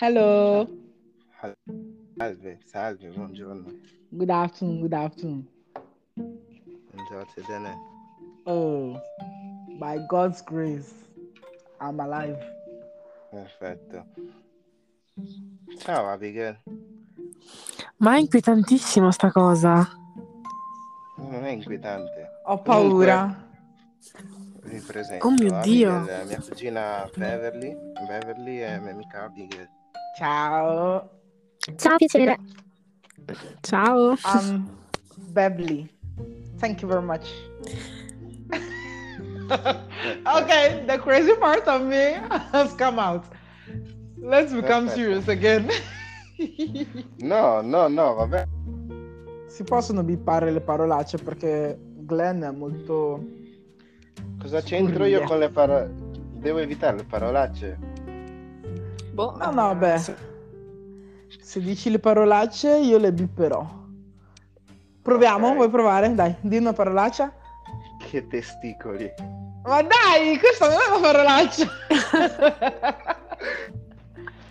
Hello. Salve, salve, buongiorno. Good afternoon. Good afternoon. Buongiorno. Oh, by God's grace, I'm alive. Perfetto. Ciao Abigail. Ma è inquietantissimo sta cosa. Non è inquietante. Ho paura. Vi presento Oh mio Dio. Abigail, mia cugina Beverly. Beverly è mia amica Abigail. Ciao. Ciao, piacere. Ciao. I'm Beverly. Thank you very much. okay, the crazy part of me has come out. Let's become serious again. No, no, no, vabbè. si possono bippare le parolacce perché Glenn è molto... Cosa c'entro io con le parole? Devo evitare le parolacce. Boh, No, no, beh. Se dici le parolacce io le bipperò. Proviamo, Ok. vuoi provare? Dai, di una parolaccia. Che testicoli. Ma dai, questa non è una parolaccia.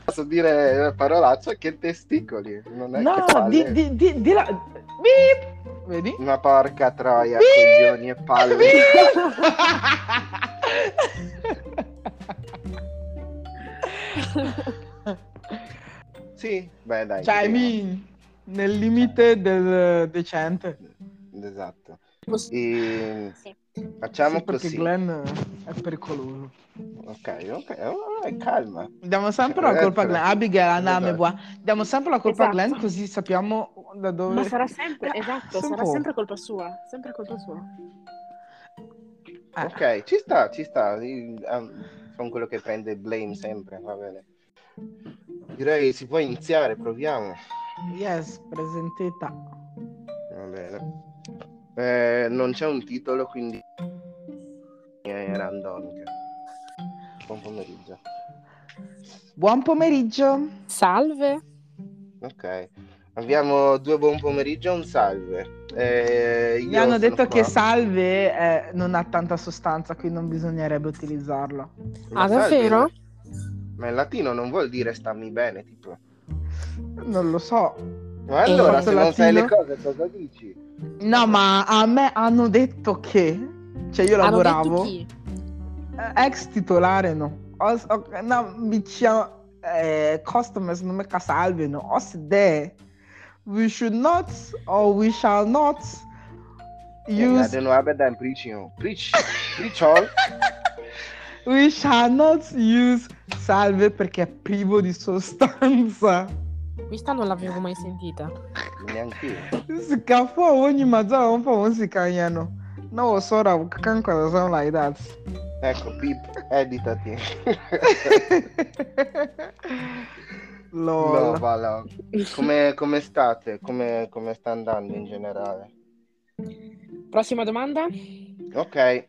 Posso dire la parolaccia? Che testicoli. Non è no, di, di, di, di la... Bip! Vedi? Una porca troia, Beep. coglioni e palle. Sì, beh dai. cioè, I mean, nel limite del decente. Esatto. E Sì. facciamo Sì, perché così. Glenn è pericoloso. Ok, ok, oh, calma. Diamo sempre la Eh, colpa a Glenn. Abigail, Anna, Esatto. Diamo sempre la colpa a Esatto. Glenn così sappiamo da dove... Ma sarà sempre, esatto, sarà sempre colpa sua, sempre colpa sua. Ok, ci sta, ci sta. Io, sono quello che prende il blame sempre, va bene. Direi si può iniziare, proviamo. Yes, presentetta. Va bene. Eh, non c'è un titolo, quindi è randomica. Buon pomeriggio. Buon pomeriggio. Salve. Ok. Abbiamo due buon pomeriggio e un salve. Eh, Mi hanno detto che qua. salve eh, non ha tanta sostanza, quindi non bisognerebbe utilizzarlo. Ma Ah, salve, davvero? Ma in latino non vuol dire stammi bene, tipo. Non lo so. Ma allora, se non sai le latino? cose, cosa dici? No, ma a me hanno detto che, cioè io Hanno lavoravo, eh, ex titolare no. Os, o, no, mi dicevano, eh, customers non me salvino. Os de, we should not or we shall not use, nu hebben dan preaching. Preach. Preach all. we shall not use salve perché è privo di sostanza. Questa non l'avevo mai sentita. Neanche io. Si cafò ogni mazzara un po' un si cagnano. No, sort of can sound like that. Ecco, Pip, editati. Lol. no. Come, come state? Come, come sta andando in generale? Prossima domanda? Ok,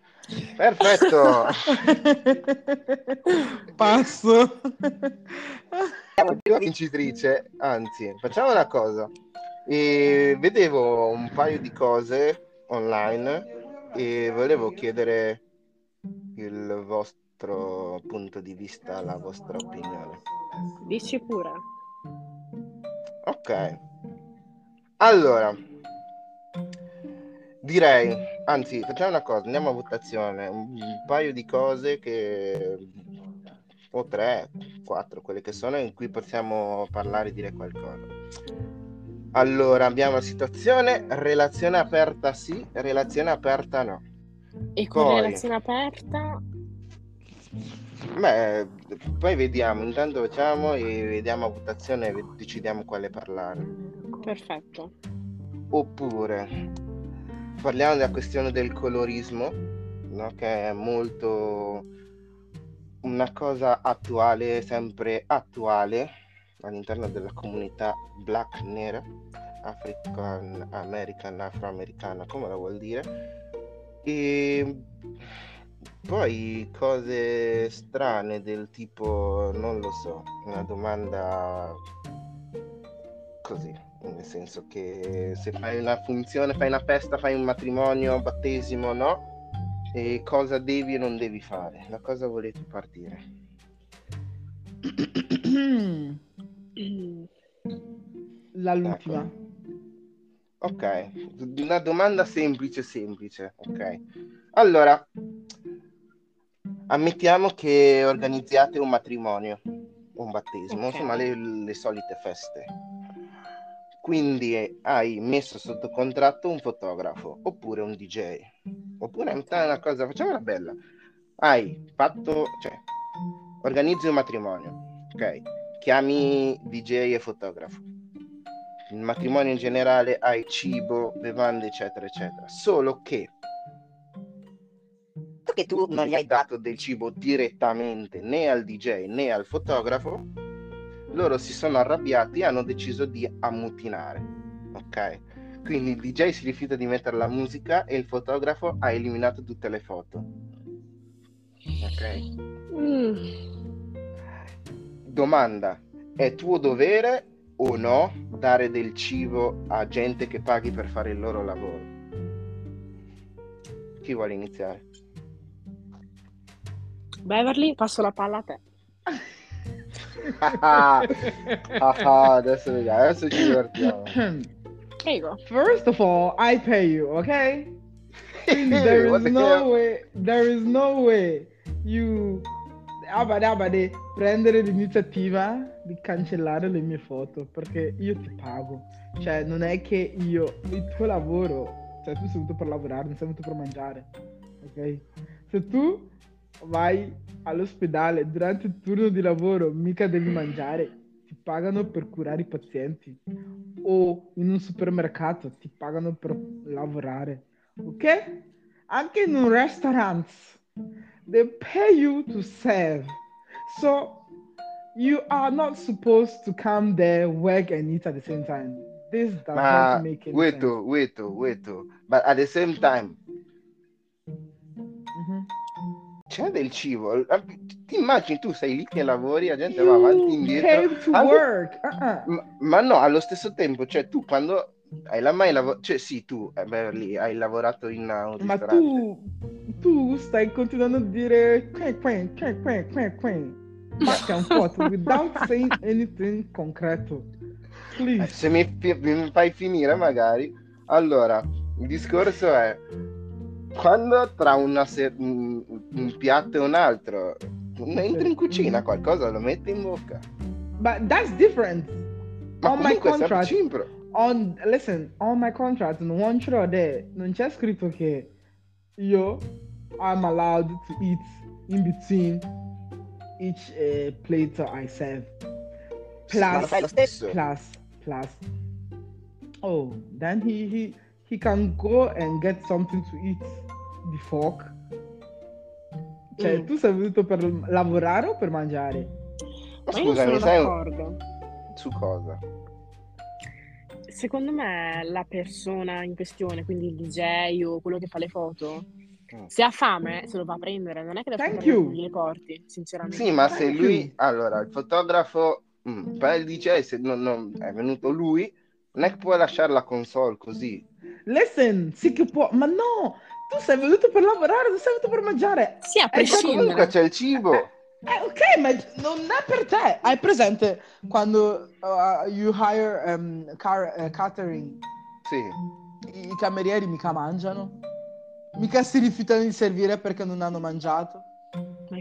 perfetto. Passo. Io vincitrice, anzi, facciamo una cosa. E vedevo un paio di cose online e volevo chiedere il vostro punto di vista, la vostra opinione. Dici pure. Ok. Allora, direi, anzi, facciamo una cosa, andiamo a votazione, un un paio di cose che o tre, quattro, quelle che sono in cui possiamo parlare e dire qualcosa. Allora, abbiamo la situazione relazione aperta sì, relazione aperta no. E con Poi. relazione aperta, Beh, poi vediamo, intanto facciamo e vediamo a votazione e decidiamo quale parlare. perfetto. Oppure parliamo della questione del colorismo, no? che è molto una cosa attuale, sempre attuale all'interno della comunità black nera, African American, afroamericana, come la vuol dire. E poi cose strane del tipo, non lo so, una domanda così, nel senso che se fai una funzione, fai una festa, fai un matrimonio, un battesimo, no? E cosa devi e non devi fare? Da cosa volete partire? Mm. Ok, una domanda semplice, semplice. Ok. Allora, ammettiamo che organizziate un matrimonio, un battesimo, Ok. insomma, le, le solite feste. Quindi hai messo sotto contratto un fotografo oppure un DJ. Oppure una cosa, facciamola bella. Hai fatto, cioè, organizzi un matrimonio, ok? Chiami DJ e fotografo. Il matrimonio in generale hai cibo, bevande, eccetera, eccetera. Solo che dato che tu non gli hai dato del cibo direttamente né al DJ né al fotografo, loro si sono arrabbiati e hanno deciso di ammutinare. Ok? Quindi il DJ si rifiuta di mettere la musica e il fotografo ha eliminato tutte le foto. Ok? Mm. Domanda: è tuo dovere o no dare del cibo a gente che paghi per fare il loro lavoro? Chi vuole iniziare? Beverly, passo la palla a te. Ah, ah, adesso vediamo, adesso ci divertiamo. Prego. First of all, I pay you, okay? there is no way, there is no way you abade abade prendere l'iniziativa di cancellare le mie foto perché io ti pago. Cioè, non è che io il tuo lavoro, cioè tu sei venuto per lavorare, non sei venuto per mangiare. Ok? Se tu vai all'ospedale durante il turno di lavoro, mica devi mangiare, ti pagano per curare i pazienti o in un supermercato ti pagano per lavorare, ok? Anche in un ristorante, they pay you to serve. So you are not supposed to come there, work and eat at the same time. This does Ma not make any wait, sense. oh, wait, oh, wait, oh. But at the same time, Mhm. c'è del cibo. Ti immagini tu sei lì che lavori, la gente va avanti e You indietro. to Anche- work. Uh-uh. Ma, ma no, allo stesso tempo, cioè tu quando hai la mai lavorato, cioè sì, tu eh, Beverly, hai lavorato in un Ma ristorante. tu, tu stai continuando a dire quen, quen, quen, quen, quen, quen, back and forth without saying anything concreto. Eh, Please. Se mi, mi fai finire magari, allora, il discorso è quando tra una se- un, piatto e un altro entri in cucina, qualcosa lo metti in bocca. But that's different. Ma On my contract-. On, listen, on my contract, non ce l'ho there, non c'è scritto che io I'm allowed to eat in between each eh, plate I serve. Plus, fai lo stesso. plus, plus. Oh, then he he he can go and get something to eat. The fork. Cioè, Mm. tu sei venuto per lavorare o per mangiare? Ma scusami, sono sai d'accordo. su cosa? Secondo me la persona in questione, quindi il DJ o quello che fa le foto. Se ha fame se lo va a prendere, non è che che gliele porti, sinceramente. Sì, ma se Thank lui, you. allora, il fotografo, mm, per il DJ, se non, non- è venuto lui, non è che puoi lasciare la console così. Listen, sì che può, ma no, tu sei venuto per lavorare, non sei venuto per mangiare. Sì, a Eh, Comunque prescindere. c'è il cibo. Eh, ok, ma non è per te. Hai presente quando uh, you hire um, car- eh, catering, Sì. i, i camerieri mica mangiano? Mica si rifiutano di servire perché non hanno mangiato?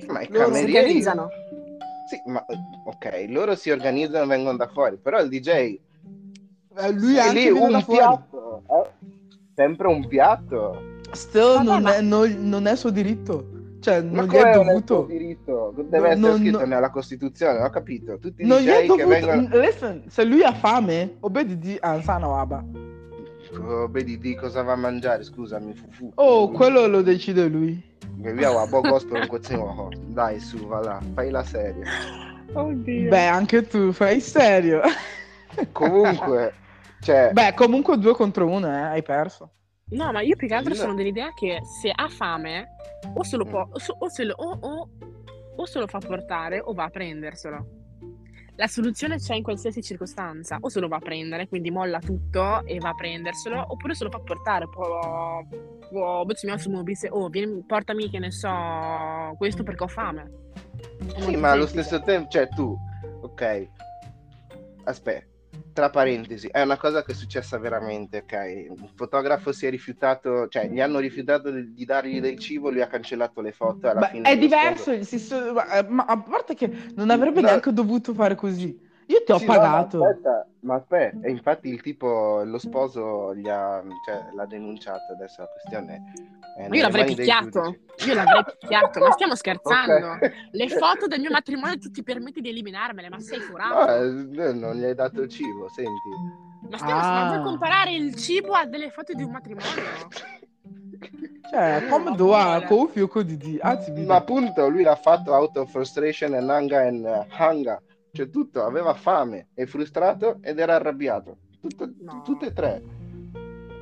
Ma i Loro si camerieri... organizzano. Sì, ma ok, loro si organizzano e vengono da fuori, però il DJ Eh, lui è anche lì un fuori. piatto, eh, sempre un piatto. Still Vabbè, non, ma- è, non- non è suo diritto. Cioè, Ma non gli è non dovuto. diritto? Deve No, essere no, scritto no. nella Costituzione, ho capito. Tutti i Non gli è DJ che dovuto. vengono... Listen, se lui ha fame, obbedì a Sana Waba. Vedi di cosa va a mangiare, scusami, fufu. Oh, quello lo decide lui. Via, wa, bo gospel un cozzino. Dai, su, va là, fai la serie. Oddio. Beh, anche tu, fai serio. Comunque, cioè, Beh, comunque due contro uno, eh, hai perso. No, ma io più che altro No. sono dell'idea che se ha fame, o se lo Mm. può, o, se- o se lo, o- o- o se lo fa portare o va a prenderselo. La soluzione c'è in qualsiasi circostanza, o se lo va a prendere, quindi molla tutto e va a prenderselo, oppure se lo fa portare, può, può, becimo, oh, vieni, portami che ne so, questo perché ho fame. È Sì, ma allo stesso tempo, cioè tu, ok, aspetta, tra parentesi, è una cosa che è successa veramente, ok? Il fotografo si è rifiutato, cioè gli hanno rifiutato di, di dargli del cibo, lui ha cancellato le foto alla Beh, fine è diverso, ma, eh, ma a parte che non avrebbe No. neanche dovuto fare così. Io ti ho Sì, no, pagato. ma aspetta, ma aspetta, e infatti il tipo, lo sposo gli ha, cioè, l'ha denunciato, adesso la questione è io l'avrei picchiato. Io l'avrei picchiato, ma stiamo scherzando. Ok. Le foto del mio matrimonio tu ti permetti di eliminarmele, ma sei No, furato. eh, non gli hai dato il cibo, senti. Ma, stiamo, Ah. vuoi comparare il cibo a delle foto di un matrimonio? Cioè, come Ma doa vuole. con fiocco di di. Anzi, Ma appunto lui l'ha fatto out of frustration and anger and uh, hunger. Cioè tutto, aveva fame, è frustrato ed era arrabbiato. Tutto- No. Tutte e tre.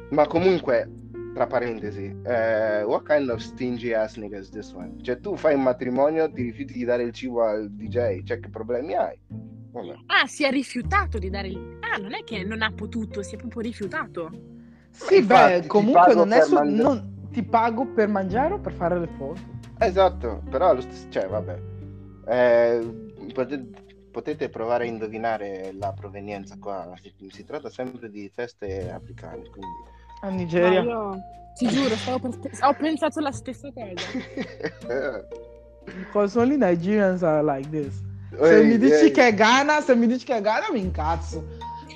Ma comunque, tra parentesi, eh, what kind of stingy ass nigga is this one? Cioè tu fai un matrimonio, ti rifiuti di dare il cibo al DJ, cioè che problemi hai? Vabbè. Ah, si è rifiutato di dare il... Ah, non è che non ha potuto, si è proprio rifiutato. Sì, Infatti, beh, comunque non è su- mangiare- non- ti pago per mangiare o per fare le foto. Esatto, però allo stesso, cioè vabbè. Eh, potete, potete provare a indovinare la provenienza qua, si, tratta sempre di feste africane, quindi... A Ma Nigeria. io ti giuro, stavo per- ho pensato la stessa cosa. Because only Nigerians are like this. Se Ehi, mi dici ehi, che è Ghana, se mi dici che è Ghana, mi incazzo.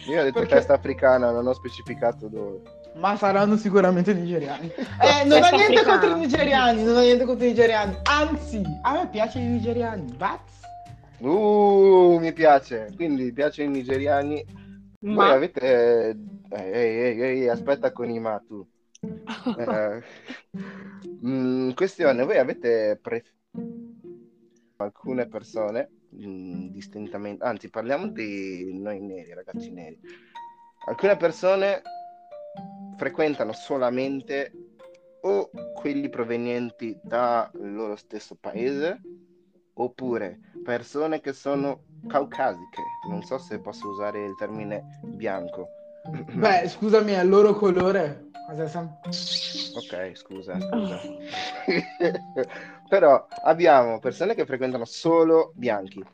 Io ho detto perché- festa africana, non ho specificato dove. Ma saranno sicuramente nigeriani. Eh, non ho niente africana. contro i nigeriani, non ho niente contro i nigeriani. Anzi, a me piacciono i nigeriani. Bats? Uh, mi piace. Quindi piacciono i nigeriani. Voi Ma avete... eh, Ehi, ehi, ehi, aspetta con i ma tu. Eh, mm, questione, voi avete preferito alcune persone mm, distintamente, anzi parliamo di noi neri, ragazzi neri. Alcune persone frequentano solamente o quelli provenienti dal loro stesso paese oppure persone che sono caucasiche. Non so se posso usare il termine bianco. Beh, scusami, è il loro colore. Ok, scusa, scusa. Però abbiamo persone che frequentano solo bianchi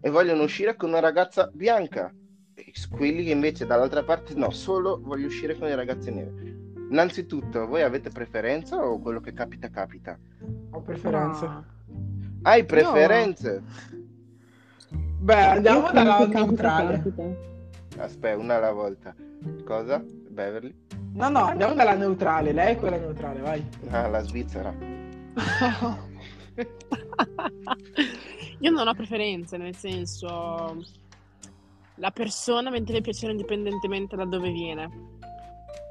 e vogliono uscire con una ragazza bianca. E quelli che invece dall'altra parte no, solo voglio uscire con le ragazze nere. Innanzitutto, voi avete preferenza o quello che capita capita? Ho preferenze. No. Hai preferenze? Beh, andiamo Io dalla neutrale. Aspetta, una alla volta. Cosa? Beverly? No, no, andiamo dalla neutrale. Lei è quella neutrale, vai. Ah, la Svizzera. Io non ho preferenze, nel senso la persona mi deve piacere indipendentemente da dove viene.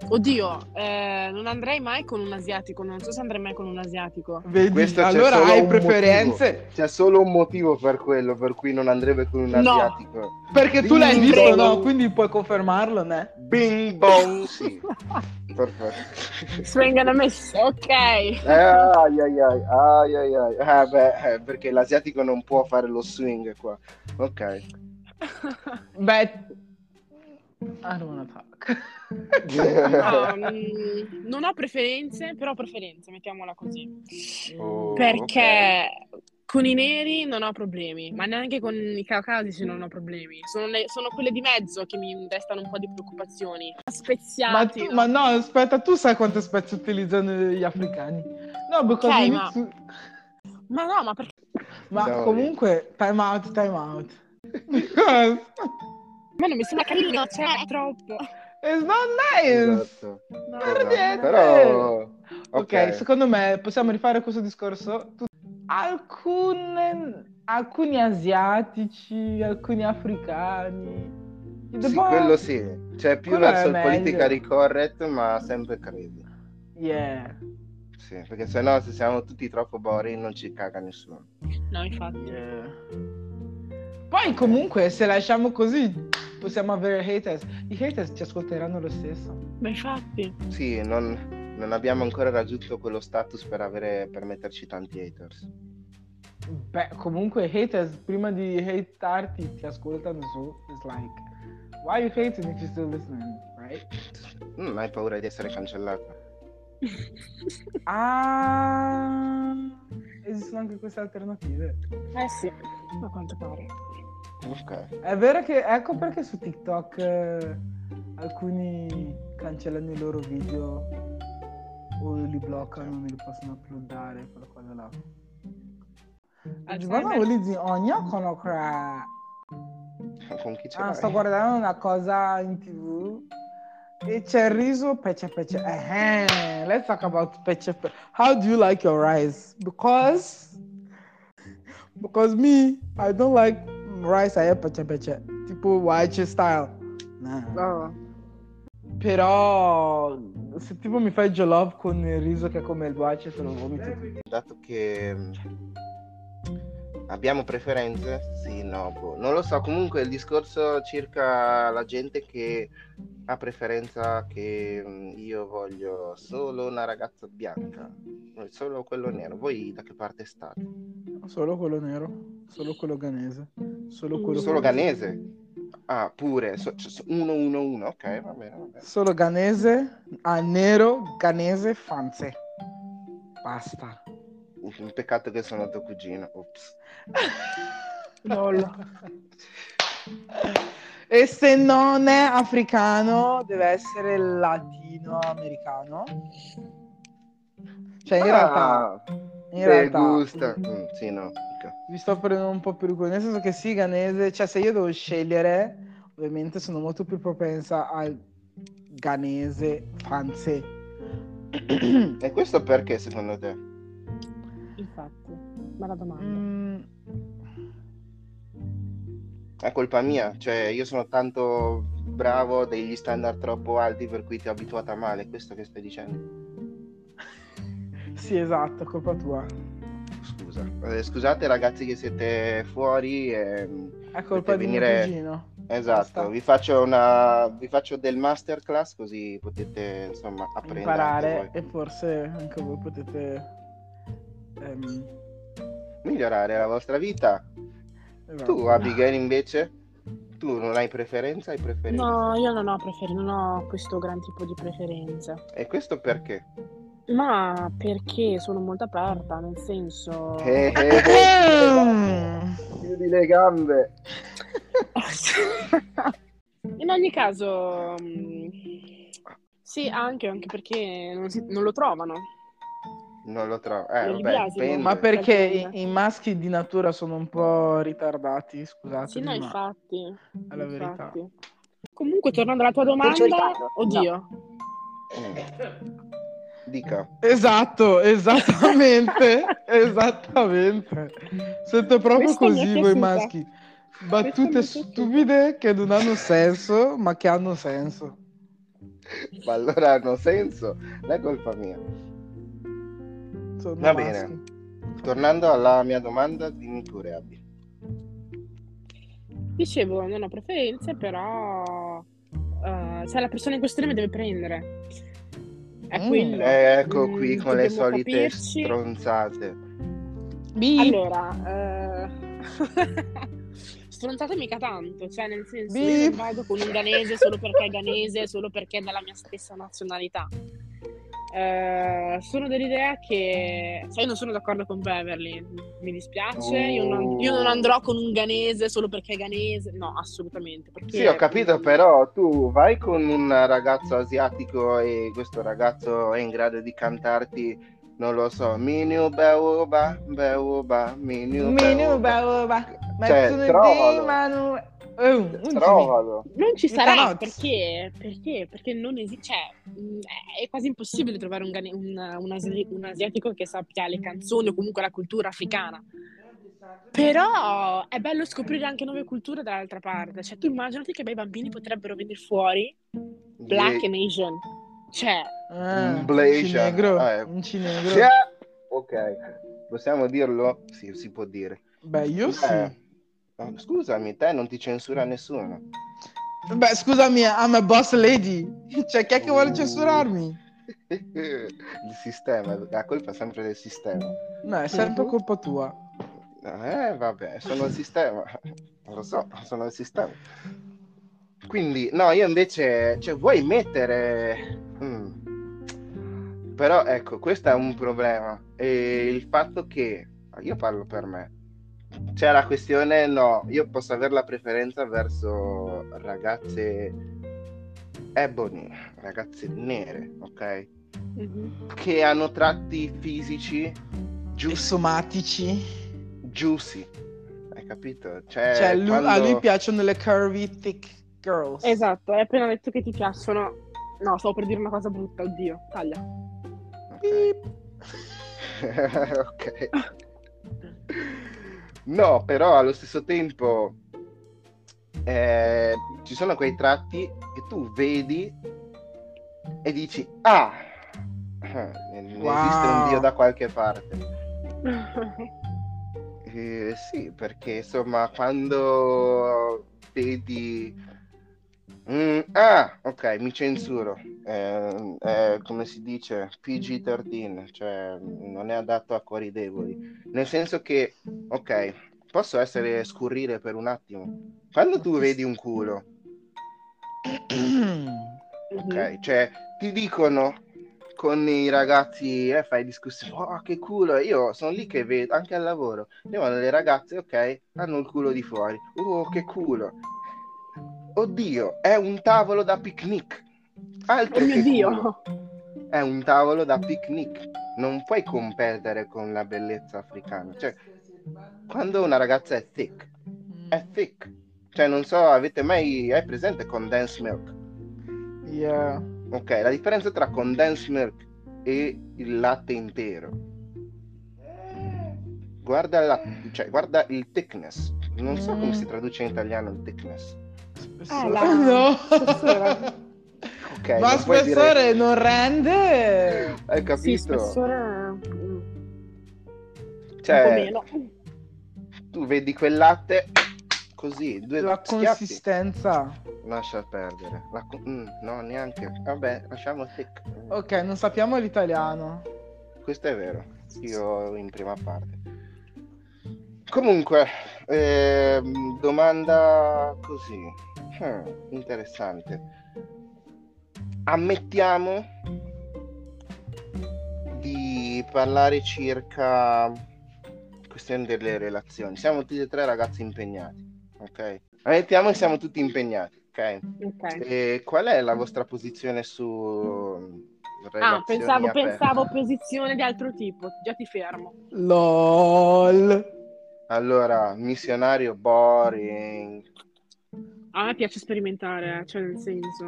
Oddio, eh, non andrei mai con un asiatico, non so se andrei mai con un asiatico. Vedi, Questo c'è allora solo hai un preferenze. C'è solo un motivo per quello, per cui non andrebbe con un No. asiatico. Perché tu l'hai Bing visto, bong. no? Quindi puoi confermarlo, né? Bing bong, sì. Perfetto. Swingano me, ok. Eh, ai ai ai, ai ai ai. Ah, beh, eh, perché l'asiatico non può fare lo swing qua. Ok. Beh, I don't wanna talk. No, mm, non ho preferenze, però ho preferenze, mettiamola così. Oh, Perché con i neri non ho problemi, ma neanche con i caucasici non ho problemi. Sono, le- sono quelle di mezzo che mi destano un po' di preoccupazioni. Ma, Speziati. tu- no? ma no, aspetta, tu sai quante spezie utilizzano gli africani? No, because Ok, we ma- to- Ma no, ma perché? ma Siamo comunque, time out, time out. Because Ma non mi sembra carino, cioè, è troppo. it's not nice. Esatto. No, Per esatto. niente. Però... Ok, Ok, secondo me possiamo rifare questo discorso. Alcune, alcuni asiatici, alcuni africani. Sì, Boh, quello sì. Cioè, più Quello verso il politically correct, ma sempre credi. Yeah, Sì, perché sennò se siamo tutti troppo boring non ci caga nessuno. No, infatti. yeah. Poi comunque se lasciamo così possiamo avere haters. I haters ci ascolteranno lo stesso. Ma infatti. Sì, non, non abbiamo ancora raggiunto quello status per avere per metterci tanti haters. Beh, comunque haters prima di hatearti ti ascoltano su. It's like, why you hating if you're still listening, right? Non hai paura di essere cancellata. Ah, esistono anche queste alternative. Eh sì, a quanto pare. Ok. È vero che ecco perché su TikTok eh, alcuni cancellano i loro video o li bloccano, non li possono uploadare, quella cosa là. Bana Ulizi ogni conocra. Con chi Ah, sto guardando una cosa in tv e c'è il riso pece pece. Eh, let's talk about pece pece. How do you like your rice? Because because me, I don't like rice pece pece. Tipo white style. Nah. Oh. Però se tipo mi fai jollof con il riso che è come il guace lo vomito. Dato che abbiamo preferenze? Sì, no, boh. non lo so. Comunque il discorso circa la gente che ha preferenza che mm, io voglio solo una ragazza bianca, solo quello nero. Voi da che parte state? Solo quello nero, solo quello ganese, solo quello Solo ganese? Ah, pure, so- so- ok, va bene, va bene. Solo ganese, a nero, ganese, fanze. Basta. Un peccato che sono tuo cugino, ops. E se non è africano, deve essere latinoamericano. Cioè, in realtà, Ah, in te realtà gusta. Mm, sì, no, vi sto prendendo un po' per il culo, nel senso che sì, ganese, cioè se io devo scegliere, ovviamente sono molto più propensa al ganese, fanze. E questo perché secondo te? Infatti, bella domanda. Mm, È colpa mia, cioè io sono tanto bravo, degli standard troppo alti per cui ti ho abituata male, questo che stai dicendo? sì, esatto, colpa tua. Scusa. Eh, scusate ragazzi che siete fuori, ehm, È colpa di venire- mio cugino. esatto, vi faccio una vi faccio del masterclass così potete insomma apprendere imparare e forse anche voi potete ehm, migliorare la vostra vita. esatto. Tu Abigail invece, tu non hai preferenza, hai preferenza. No, io non ho preferenze, non ho questo gran tipo di preferenze. E questo perché? Ma perché sono molto aperta, nel senso... Eh, eh, eh, Mm. chiudi le gambe. In ogni caso, mh, sì, anche, anche perché non, si- non lo trovano. Non lo trovo. Eh, Non vabbè, dipende. Ma perché i, i maschi di natura sono un po' ritardati, scusate, Sì, no, ma infatti. è la verità. infatti. Comunque, tornando alla tua domanda, oddio, Mm. Dica. Esatto, esattamente, esattamente. Siete proprio Questa così voi maschi. Battute stupide che non hanno senso, ma che hanno senso. Ma allora hanno senso, non è colpa mia. Sono Va maschi. bene. Tornando alla mia domanda, dimmi pure Abby. dicevo, non ho preferenze, però... eh, cioè, la persona in questione mi deve prendere. È Mm. quello. Ecco Mm, qui con le solite capirci. stronzate. Bi, Allora, eh... stronzate mica tanto, cioè nel senso io non Beep. vado con un ganese solo perché è ganese, solo perché è della mia stessa nazionalità. Eh, sono dell'idea che, cioè io non sono d'accordo con Beverly, mi dispiace, io, non, io non andrò con un ganese solo perché è ganese, no, assolutamente. Perché, Sì, ho capito, però tu vai con un ragazzo asiatico e questo ragazzo è in grado di cantarti, non lo so, Minu Beoba, Beoba, Minu Menu, Beoba. ba, ba, Cioè, trovalo. di Manu. Unzimi. Trovalo. Non ci sarà no. perché, perché? Perché non esiste, cioè, mh, è quasi impossibile trovare un, gane- un, un asi- un asiatico che sappia le canzoni o comunque la cultura africana. Però è bello scoprire anche nuove culture dall'altra parte. Cioè, tu immaginati che bei bambini potrebbero venire fuori black and Asian. Cioè, Ah, un cinegro, Ah, eh. un cinegro. Sì, Ok, possiamo dirlo? Sì, si può dire. Beh, io sì. Eh, Scusami, te non ti censura nessuno. Beh, scusami, I'm a boss lady. Cioè, chi è che vuole censurarmi? Il sistema, la colpa è sempre del sistema. No, è sempre Mhm. colpa tua. Eh, vabbè, sono il sistema. Lo so, sono il sistema. Quindi, no, io invece, cioè, vuoi mettere... Mm. Però, ecco, questo è un problema. E il fatto che io parlo per me. C'è la questione, no, io posso avere la preferenza verso ragazze ebony, ragazze nere, ok? Mhm. Che hanno tratti fisici E giusti, somatici. giusti. Hai capito? Cioè, Cioè, lui- quando- a lui piacciono le curvy, thick girls. Esatto, hai appena detto che ti piacciono. No, stavo per dire una cosa brutta, oddio, taglia. Ok. ok. No, però allo stesso tempo eh, ci sono quei tratti che tu vedi e dici, ah, eh, ne esiste un Wow. Dio da qualche parte. Eh, sì, perché insomma, quando vedi... Mm, ah, ok, mi censuro. Eh, è, come si dice, PG-13, cioè non è adatto a cuori deboli. Nel senso che, ok, posso essere scurrile per un attimo. Quando tu vedi un culo, ok, cioè ti dicono con i ragazzi, eh, fai discussioni, oh che culo, io sono lì che vedo, anche al lavoro, le ragazze, ok, hanno il culo di fuori, oh che culo, oddio, è un tavolo da picnic, altro Oh mio Dio. culo. è un tavolo da picnic, non puoi competere con la bellezza africana, cioè quando una ragazza è thick, è thick, cioè non so, avete mai, hai presente condensed milk? Yeah. Ok, la differenza tra condensed milk e il latte intero. Guarda, la, cioè, guarda il thickness. Non so come Mm. si traduce in italiano il thickness. Spessore. la- no. spessore. Ok, Ma non spessore dire... non rende. Hai Sì, capito? spessore mm, un po' Cioè, meno. tu vedi quel latte così, due La schiaffi. consistenza. Lascia perdere. La co- mm, no, neanche. Vabbè, lasciamo thick. Ok, non sappiamo l'italiano. Questo è vero, io in prima parte. Comunque, ehm, domanda così, Hmm, interessante. Ammettiamo di parlare circa questione delle relazioni. Siamo tutti e tre ragazzi impegnati, ok? Ammettiamo che siamo tutti impegnati, ok? Ok. E qual è la vostra posizione su Ah, pensavo, aperte? pensavo posizione di altro tipo. Già ti fermo. LOL. Allora, missionario boring. A me piace sperimentare, cioè nel senso...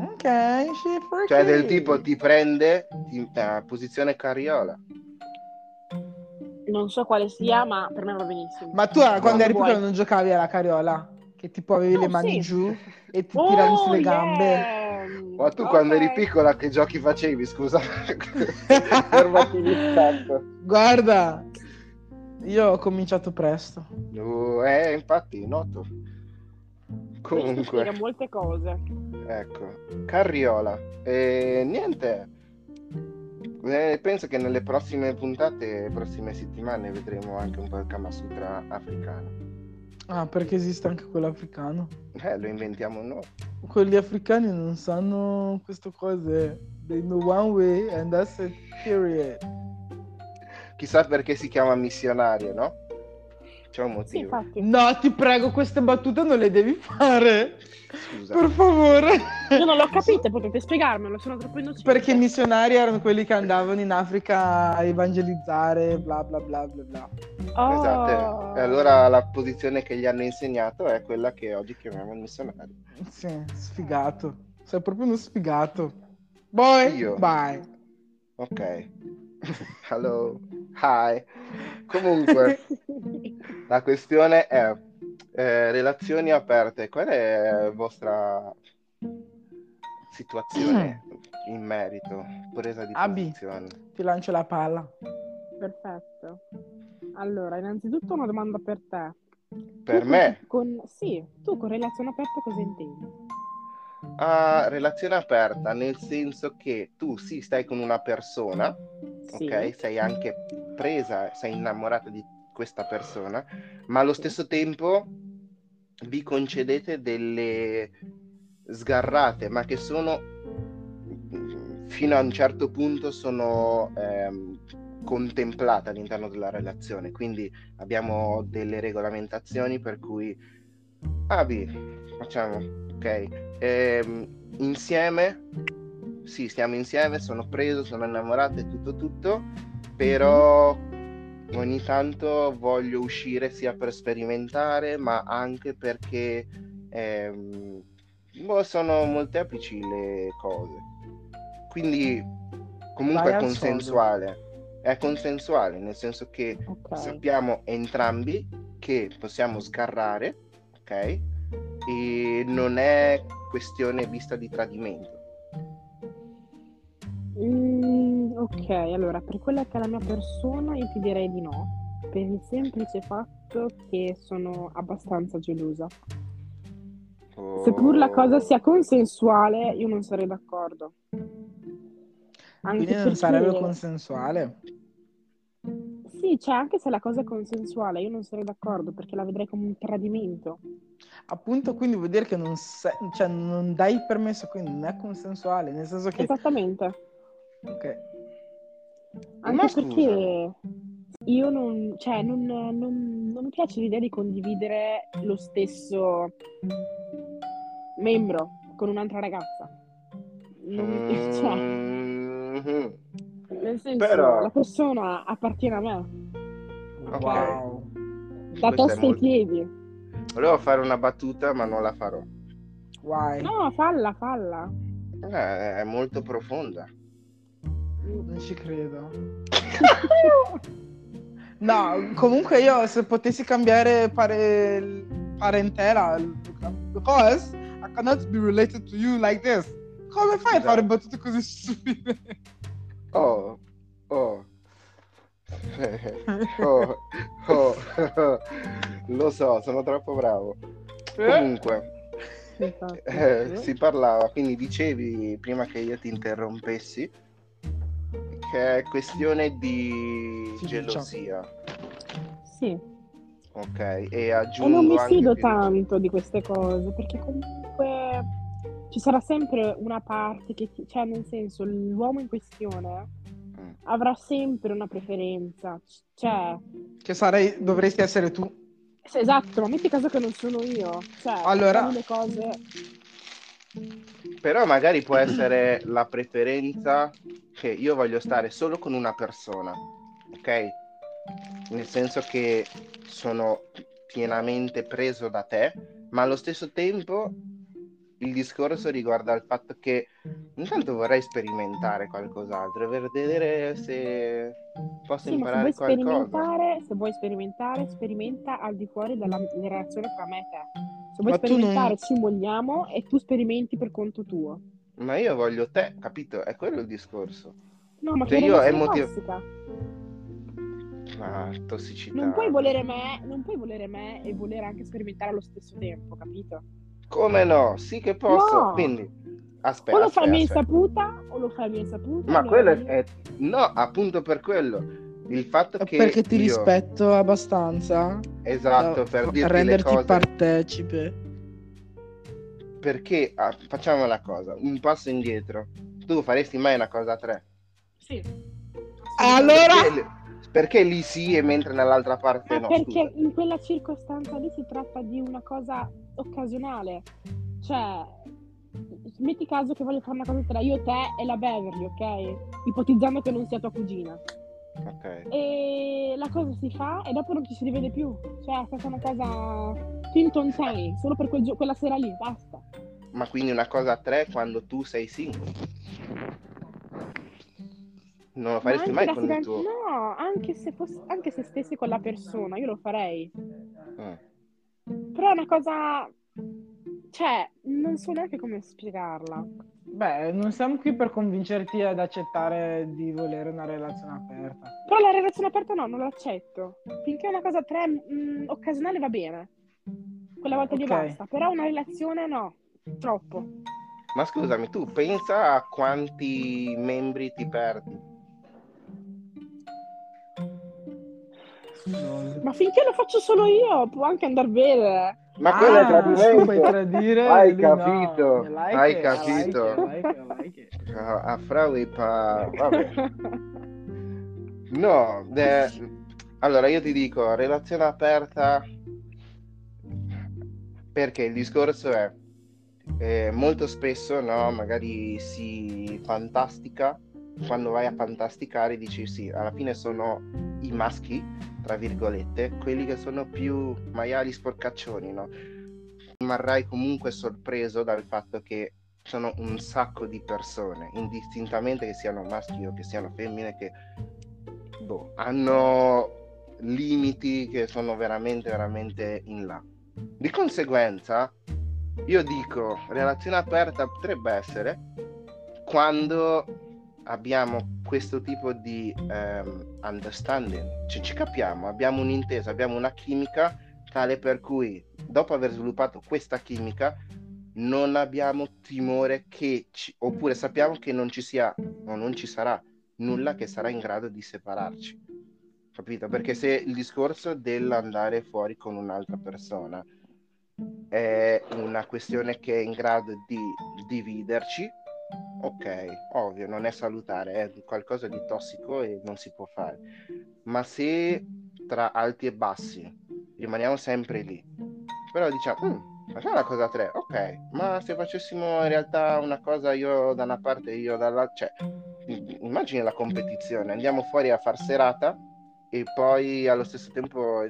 Ok, freaky. Cioè del tipo ti prende ti, eh, posizione carriola. Non so quale sia, ma per me va benissimo. Ma tu eh, quando eri vuoi. piccolo non giocavi alla cariola? Che tipo avevi No, le mani sì. giù e ti Oh, tiravano sulle gambe? yeah! Ma tu quando eri piccola che giochi facevi, scusa? Fermati. Guarda, io ho cominciato presto. Uh, eh, infatti, noto. Comunque, molte cose. ecco, carriola. E niente. Eh, penso che nelle prossime puntate, prossime settimane, vedremo anche un po' il Kama Sutra africano. Ah, perché esiste anche quello africano. Eh, lo inventiamo noi. Quelli africani non sanno queste cose. They know one way and that's it, period. Chissà perché si chiama missionario, no? C'è un Sì, motivo. infatti. No, ti prego, queste battute non le devi fare. Scusa. Per favore. Io non l'ho capito, potete spiegarmelo, sono troppo innocente. Perché i missionari erano quelli che andavano in Africa a evangelizzare, bla bla bla bla bla. Oh. Esatto. E allora la posizione che gli hanno insegnato è quella che oggi chiamiamo missionario. Sì, sfigato. Sei proprio uno sfigato. Boy, Io? bye. Ok. Hello. Hi. Comunque, la questione è eh, relazioni aperte. Qual è la vostra situazione in merito? Presa di Abi. posizione. Ti lancio la palla. Perfetto. Allora, innanzitutto una domanda per te. Per Tu me, Con... Sì, tu con relazione aperta cosa intendi? a relazione aperta, nel senso che tu sì, stai con una persona, Sì. ok? Sei anche presa, sei innamorata di questa persona, ma allo stesso tempo vi concedete delle sgarrate, ma che sono fino a un certo punto sono ehm, contemplata all'interno della relazione. Quindi abbiamo delle regolamentazioni per cui ah, B, facciamo, ok. Ehm, insieme, sì, stiamo insieme, sono preso, sono innamorato e tutto tutto, però ogni tanto voglio uscire sia per sperimentare, ma anche perché ehm, boh, sono molteplici le cose. Quindi comunque Vai è al consensuale. È consensuale, nel senso che Ok. sappiamo entrambi che possiamo sgarrare, ok? E non è questione vista di tradimento. Ok, allora, per quella che è la mia persona io ti direi di no, per il semplice fatto che sono abbastanza gelosa. Seppur la cosa sia consensuale, io non sarei d'accordo. Anche Quindi non perché- sarebbe consensuale. Sì, cioè anche se la cosa è consensuale, io non sarei d'accordo perché la vedrei come un tradimento. Appunto, quindi vuol dire che non, se- cioè, non dai permesso, quindi non è consensuale, nel senso che... Esattamente. Ok. Anche Ma scusa. perché io non, cioè, non, non- non mi piace l'idea di condividere lo stesso membro con un'altra ragazza. Non mi piace, cioè, nel senso, Però- la persona appartiene a me, Ok. Wow. da Questo testa ai molto- piedi. Volevo fare una battuta, ma non la farò. Why? No, falla, falla. Eh, è molto profonda. Non ci credo. No, comunque io se potessi cambiare pare... parentela, because I cannot be related to you like this. Come fai a Esatto. fare battute così stupide? Oh, oh. oh, oh, Lo so, sono troppo bravo. Comunque, Esatto. eh, si parlava, quindi dicevi prima che io ti interrompessi che è questione di Fiducia. gelosia, Sì. ok? E E aggiungo non mi anche fido tanto di queste cose, perché comunque ci sarà sempre una parte che, ti- cioè nel senso, l'uomo in questione Mm. avrà sempre una preferenza, cioè, Che sarei, dovresti essere tu. esatto, ma metti caso che non sono io, cioè, Allora- le cose, Però magari può essere la preferenza che io voglio stare solo con una persona, ok? Nel senso che sono pienamente preso da te, ma allo stesso tempo il discorso riguarda il fatto che intanto vorrei sperimentare qualcos'altro, per vedere se posso sì, se imparare vuoi qualcosa. se vuoi sperimentare, sperimenta al di fuori della relazione tra me e te. Se vuoi Ma tu non- sperimentare, ci vogliamo e tu sperimenti per conto tuo. Ma io voglio te, capito? È quello il discorso. No, ma Cioè, che io relazione emotiv- tossica. Ma tossicità. Non puoi volere me, non puoi volere me e volere anche sperimentare allo stesso tempo, capito? Come no? Sì che posso. No. Quindi, aspetta. o lo fai a mia insaputa, o lo fai a mia insaputa. Ma quello è, è- No, appunto per quello. Il fatto che Perché ti io- rispetto abbastanza. Esatto, da per dirti le renderti cose. partecipe. Perché ah, facciamo la cosa, un passo indietro. Tu faresti mai una cosa a tre? Sì. Allora- Perché, perché lì sì e mentre nell'altra parte Ma no? perché scusa. in quella circostanza lì si tratta di una cosa occasionale. Cioè, metti caso che voglio fare una cosa tra io, te e la Beverly, ok? Ipotizzando che non sia tua cugina. Ok. E la cosa si fa e dopo non ci si rivede più. Cioè, è stata una cosa Tinton Time, solo per quel gio- quella sera lì, basta. Ma quindi una cosa a tre quando tu sei single? Non lo Ma faresti anche mai con il tuo... No, anche se, fosse, anche se stessi con la persona, io lo farei. Mm. Però è una cosa... Cioè, non so neanche come spiegarla. Beh, non siamo qui per convincerti ad accettare di volere una relazione aperta. Però la relazione aperta no, non l'accetto. Finché è una cosa tre mm, occasionale va bene. Quella volta lì Ok. basta. Però una relazione no, troppo. Ma scusami, tu pensa a quanti membri ti perdi? Ma finché lo faccio solo io, può anche andare bene. Ma quello è Ah, tradimento. puoi tradire, Hai no. capito, I like hai it, capito. like it, like it, it. A a Fraui pa... Vabbè. No, de- allora io ti dico, relazione aperta, perché il discorso è eh, molto spesso, no, magari si fantastica, quando vai a fantasticare dici sì, alla fine sono i maschi, tra virgolette, quelli che sono più maiali sporcaccioni, no? Rimarrai comunque sorpreso dal fatto che sono un sacco di persone, indistintamente che siano maschi o che siano femmine, che boh, hanno limiti che sono veramente, veramente in là. Di conseguenza, io dico, relazione aperta potrebbe essere quando abbiamo questo tipo di um, understanding, cioè ci capiamo, abbiamo un'intesa, abbiamo una chimica tale per cui dopo aver sviluppato questa chimica non abbiamo timore che ci, oppure sappiamo che non ci sia o non ci sarà nulla che sarà in grado di separarci. Capito? Perché se il discorso dell'andare fuori con un'altra persona è una questione che è in grado di dividerci, ok, ovvio, non è salutare, è qualcosa di tossico e non si può fare. Ma se tra alti e bassi rimaniamo sempre lì, però diciamo, mm, facciamo una cosa tre, ok, ma se facessimo in realtà una cosa io da una parte e io dall'altra, cioè, immagini la competizione, andiamo fuori a far serata e poi allo stesso tempo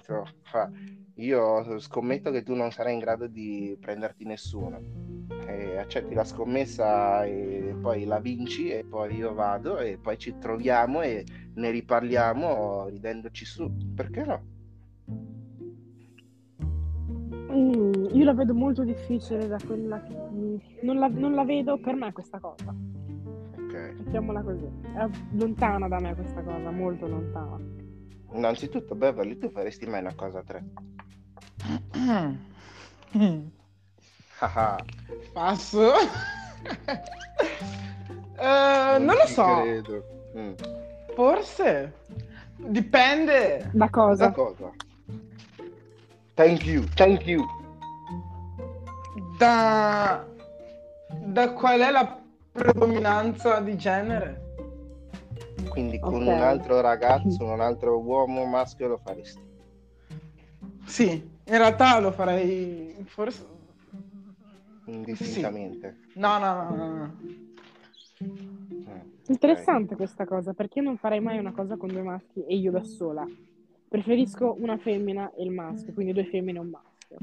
io scommetto che tu non sarai in grado di prenderti nessuno e accetti la scommessa e poi la vinci e poi io vado e poi ci troviamo e ne riparliamo ridendoci su. Perché no? Mm, io la vedo molto difficile da quella che... non, la, non la vedo per me questa cosa. Ok. Mettiamola così. È lontana da me questa cosa molto lontana. Innanzitutto, Beverly, tu faresti mai una cosa a tre? Haha. Passo. Eh, non lo ci so. credo. Mm. Forse. Dipende. da cosa? Da cosa? Thank you, thank you. Da... da qual è la predominanza di genere? Quindi con Ok. un altro ragazzo, un altro uomo maschio lo faresti. Sì, in realtà lo farei forse... Indistintamente. No, no, no, no, no. Mm, Interessante questa cosa, perché io non farei mai una cosa con due maschi e io da sola. Preferisco una femmina e il maschio, quindi due femmine e un maschio.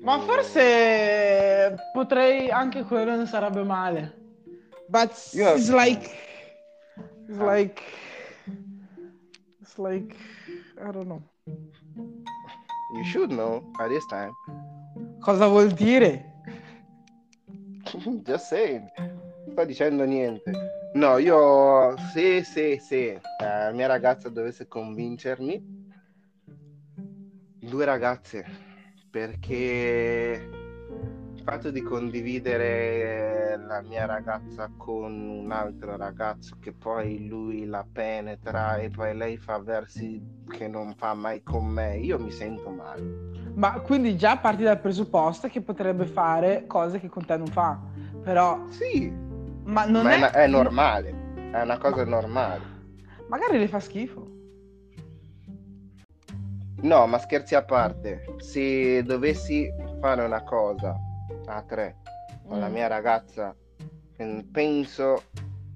Ma forse potrei anche quello non sarebbe male. But Io- it's like it's Ah. like it's like I don't know. You should know by this time. Cosa vuol dire? Just saying. Sto dicendo niente. No, io se, se, se eh, la mia ragazza dovesse convincermi, due ragazze, perché fatto di condividere la mia ragazza con un altro ragazzo che poi lui la penetra e poi lei fa versi che non fa mai con me, io mi sento male. Ma quindi già parti dal presupposto che potrebbe fare cose che con te non fa. Però, Sì, ma non ma è, è, una- è normale, è una cosa Ma- normale. Magari le fa schifo. No, ma scherzi a parte, se dovessi fare una cosa a tre con la Mm. mia ragazza, penso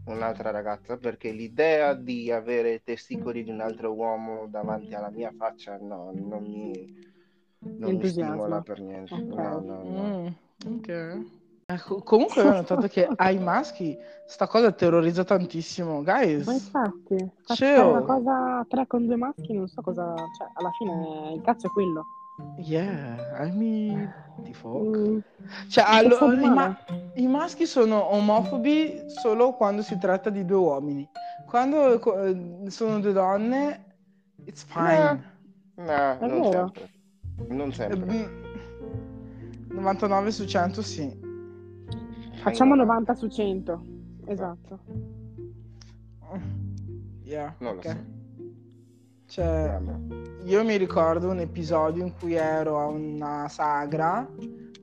un'altra ragazza, perché l'idea di avere i testicoli di un altro uomo davanti alla mia faccia, no, non mi, non mi stimola per niente. Ok. No, no, no. Mm, ok. Ecco, comunque ho notato che ai maschi sta cosa terrorizza tantissimo, guys. Ma infatti, faccio Cioè, fare oh. una cosa a tre con due maschi, non so cosa... Cioè, alla fine il cazzo è quello. Yeah, I mean, the fuck. Mm, Cioè, allora, di i, ma- i maschi sono omofobi solo quando si tratta di due uomini. Quando eh, sono due donne, it's fine. No, È non vero. sempre. Non Eh, sempre. mm, 99 su 100 sì. Facciamo Fai 90 su 100. Esatto. Yeah, Non lo ok. so. Cioè, io mi ricordo un episodio in cui ero a una sagra,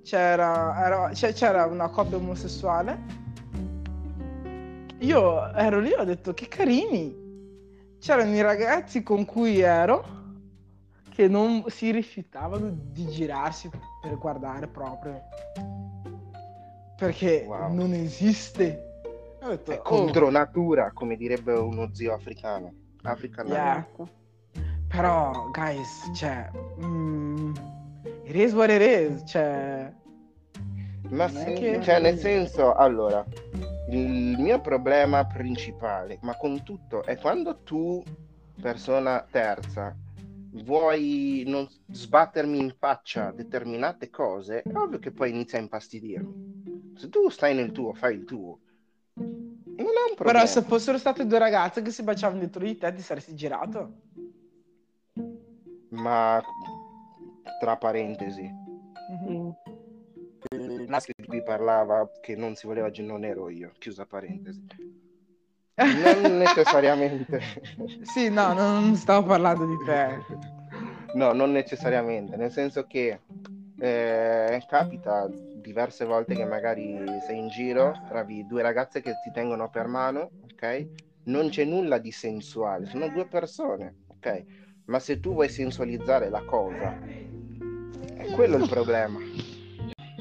c'era, era- c'è- c'era una coppia omosessuale. Io ero lì e ho detto che carini. c'erano i ragazzi con cui ero che non si rifiutavano di girarsi per guardare proprio. Perché Wow. non esiste. Detto, È "Oh, contro natura, come direbbe uno zio africano. Africano. Yeah. Però, guys, cioè, mm, it is what it is, cioè, Ma sì, che- cioè nel senso, allora, il mio problema principale, ma con tutto, è quando tu, persona terza, vuoi non sbattermi in faccia determinate cose, è ovvio che poi inizia a infastidirmi. Se tu stai nel tuo, fai il tuo. Non è un problema. però se fossero state due ragazze che si baciavano dietro di te, ti saresti girato. Ma tra parentesi, Mhm. Mm. il maschio di cui parlava che non si voleva non ero io, chiusa parentesi. Non necessariamente. Sì, no, non stavo parlando di te. No, non necessariamente, nel senso che eh, capita diverse volte che magari sei in giro, trovi due ragazze che ti tengono per mano, ok? Non c'è nulla di sensuale, sono due persone, ok? Ma se tu vuoi sensualizzare la cosa, è quello il problema.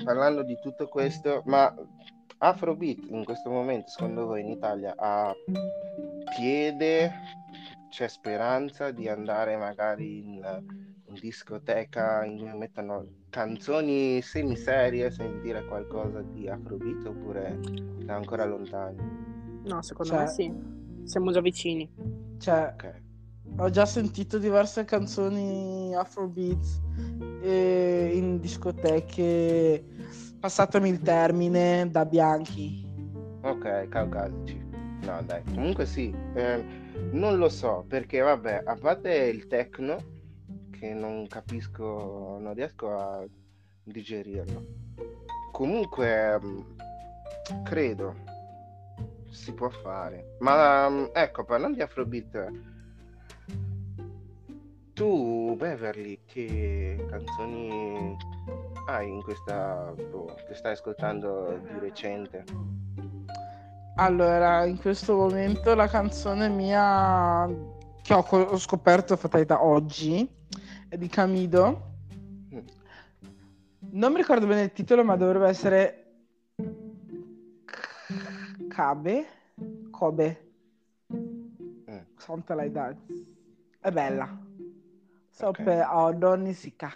Parlando di tutto questo, ma Afrobeat in questo momento, secondo voi in Italia ha piede, c'è speranza di andare magari in, in discoteca in cui mettono canzoni semiserie, sentire qualcosa di Afrobeat oppure è ancora lontano? No, secondo Cioè- me sì. Siamo già vicini. Cioè, Ok. Ho già sentito diverse canzoni Afrobeats eh, in discoteche, passatemi il termine, da bianchi. Ok, caucasici. No, dai. Comunque sì, eh, non lo so, perché vabbè, a parte il techno, che non capisco, non riesco a digerirlo. Comunque, mm, credo si può fare. Ma mm, ecco, parlando di Afrobeat, tu, Beverly, che canzoni hai in questa, boh, che stai ascoltando di recente? Allora, in questo momento la canzone mia che ho, ho scoperto fatalità oggi è di Camido. Mm. Non mi ricordo bene il titolo, ma dovrebbe essere Cabe, Kobe, Mm. something like that. È bella. So Ok. per Odoni Sika.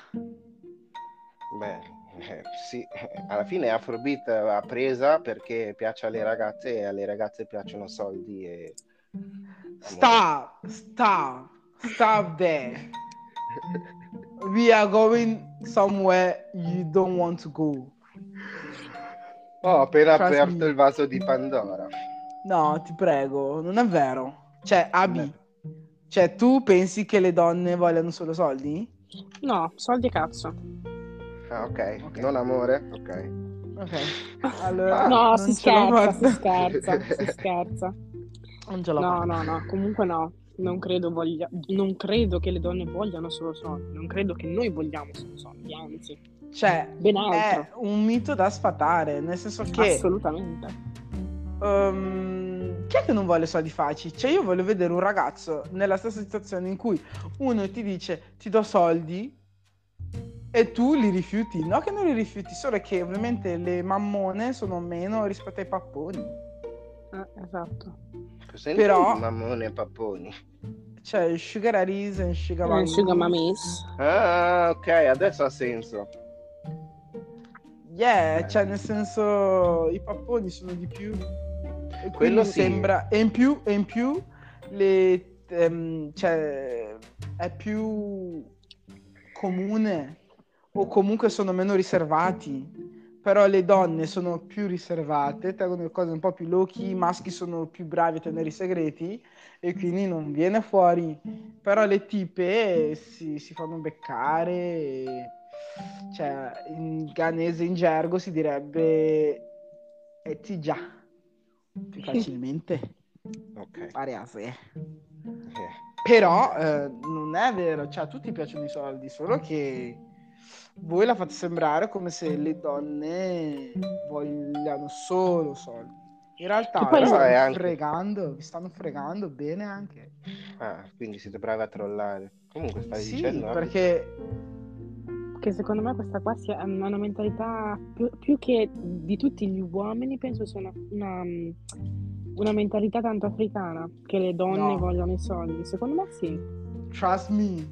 Beh, eh, sì, alla fine Afrobeat va presa perché piace alle ragazze e alle ragazze piacciono soldi e... Stop, stop, stop there. We are going somewhere you don't want to go. Ho appena Trust aperto me. il vaso di Pandora. No, ti prego, non è vero. Cioè, Abi. Cioè tu pensi che le donne vogliano solo soldi? No, soldi e cazzo. Ah, ok, Ok. non amore? Ok. Ok. Allora, no, si scherza, si scherza, si scherza. Non ce l'ho No, no, no, comunque no. Non credo, voglia... non credo che le donne vogliano solo soldi. Non credo che noi vogliamo solo soldi, anzi, Cioè, ben è altro. un mito da sfatare, nel senso che Assolutamente. Ehm, chi è che non vuole soldi facili? Cioè, io voglio vedere un ragazzo nella stessa situazione in cui uno ti dice ti do soldi e tu li rifiuti. No, che non li rifiuti, solo che ovviamente le mammone sono meno rispetto ai papponi. Eh, esatto. Cos'è Però- Mammone e papponi. Cioè, sugar daddies and sugar Eh, mummies. sugar mummies. Ah, ok, adesso ha senso. Yeah, cioè, nel senso, i papponi sono di più. Quello sì. sembra. E in più, e in più le, ehm, cioè, è più comune o comunque sono meno riservati. Però le donne sono più riservate, tengono le cose un po' più low key, i maschi sono più bravi a tenere i segreti e quindi non viene fuori. Però le tipe si, si fanno beccare, e- cioè in ghanese in gergo si direbbe e ti già più facilmente Ok. fare a sé. Eh, Però eh, non è vero, cioè a tutti piacciono i soldi, solo che voi la fate sembrare come se le donne vogliano solo soldi. In realtà vi no, stanno anche- fregando, vi stanno fregando bene anche. Ah, quindi siete bravi a trollare. Comunque stai Sì, dicendo... eh? Che secondo me questa qua sia una una mentalità più, più che di tutti gli uomini, penso sia una, una, mm, una mentalità tanto africana, che le donne No. vogliono i soldi. Secondo me sì. trust me,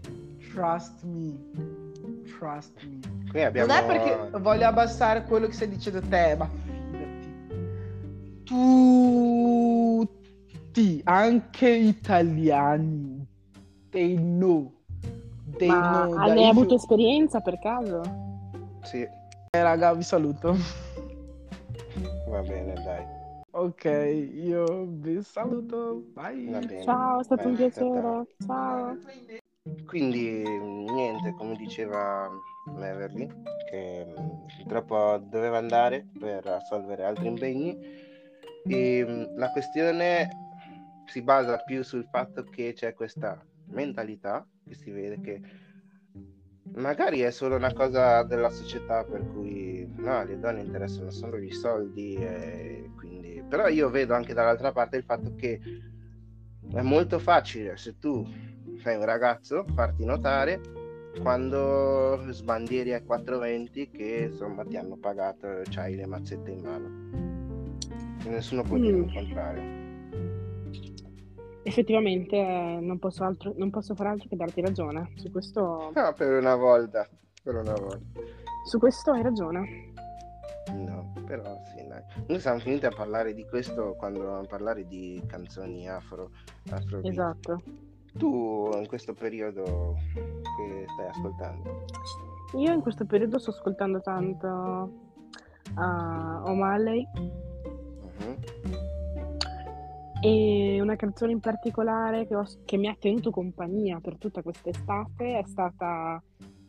trust me, trust me. Qui abbiamo... Non è perché voglio abbassare quello che stai dicendo te, ma fidati. Tutti, anche italiani, they know. They Ma hai that hai avuto esperienza per caso? Sì, Eh, raga, vi saluto. va bene, dai. Ok, io vi saluto. Bye. Bene. Ciao, è stato un Beh, piacere. Ciao. Quindi niente, come diceva Meverly, che purtroppo doveva andare per assolvere altri impegni. E mh, la questione si basa più sul fatto che c'è questa mentalità che si vede che magari è solo una cosa della società per cui no, alle donne interessano solo i soldi quindi però io vedo anche dall'altra parte il fatto che è molto facile se tu sei un ragazzo farti notare quando sbandieri ai 420 che insomma ti hanno pagato c'hai le mazzette in mano e nessuno può dire Mm. il contrario Effettivamente eh, non posso, altro- non posso fare altro che darti ragione. Su questo, no per una volta per una volta su questo hai ragione. no però sì dai noi siamo finiti a parlare di questo quando dovevamo parlare di canzoni afro afrobeat. Esatto. tu in questo periodo che stai ascoltando Io in questo periodo sto ascoltando tanto uh, O'Malley Mhm. E una canzone in particolare che, ho- che mi ha tenuto compagnia per tutta quest'estate è stata,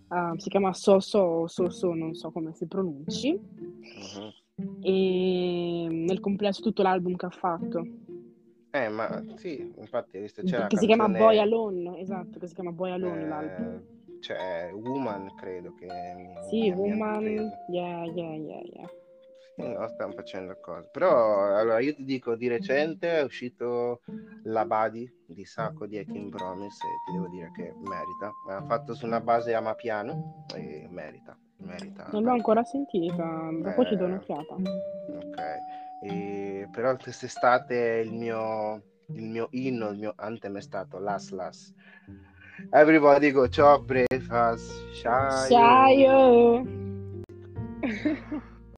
uh, si chiama So So So So, non so come si pronunci, Mhm. e nel complesso tutto l'album che ha fatto, eh ma sì infatti visto c'è che si chiama Boy Alone, esatto, che si chiama Boy Alone l'album. Eh, c'è Woman, credo che Sì, Woman, yeah, yeah, yeah, yeah. Sì, no, stiamo facendo cose. Però allora io ti dico, di recente è uscito La Badi di Sacco di Ekin Promise e ti devo dire che merita. Ha fatto su una base amapiano e merita, merita. Non l'ho ancora sentita, dopo ci do Eh. un'occhiata. Ok. E però quest'estate il mio, il mio inno, il mio anthem è stato Las Las. Everybody go chop breakfast. Shayo. Ciao!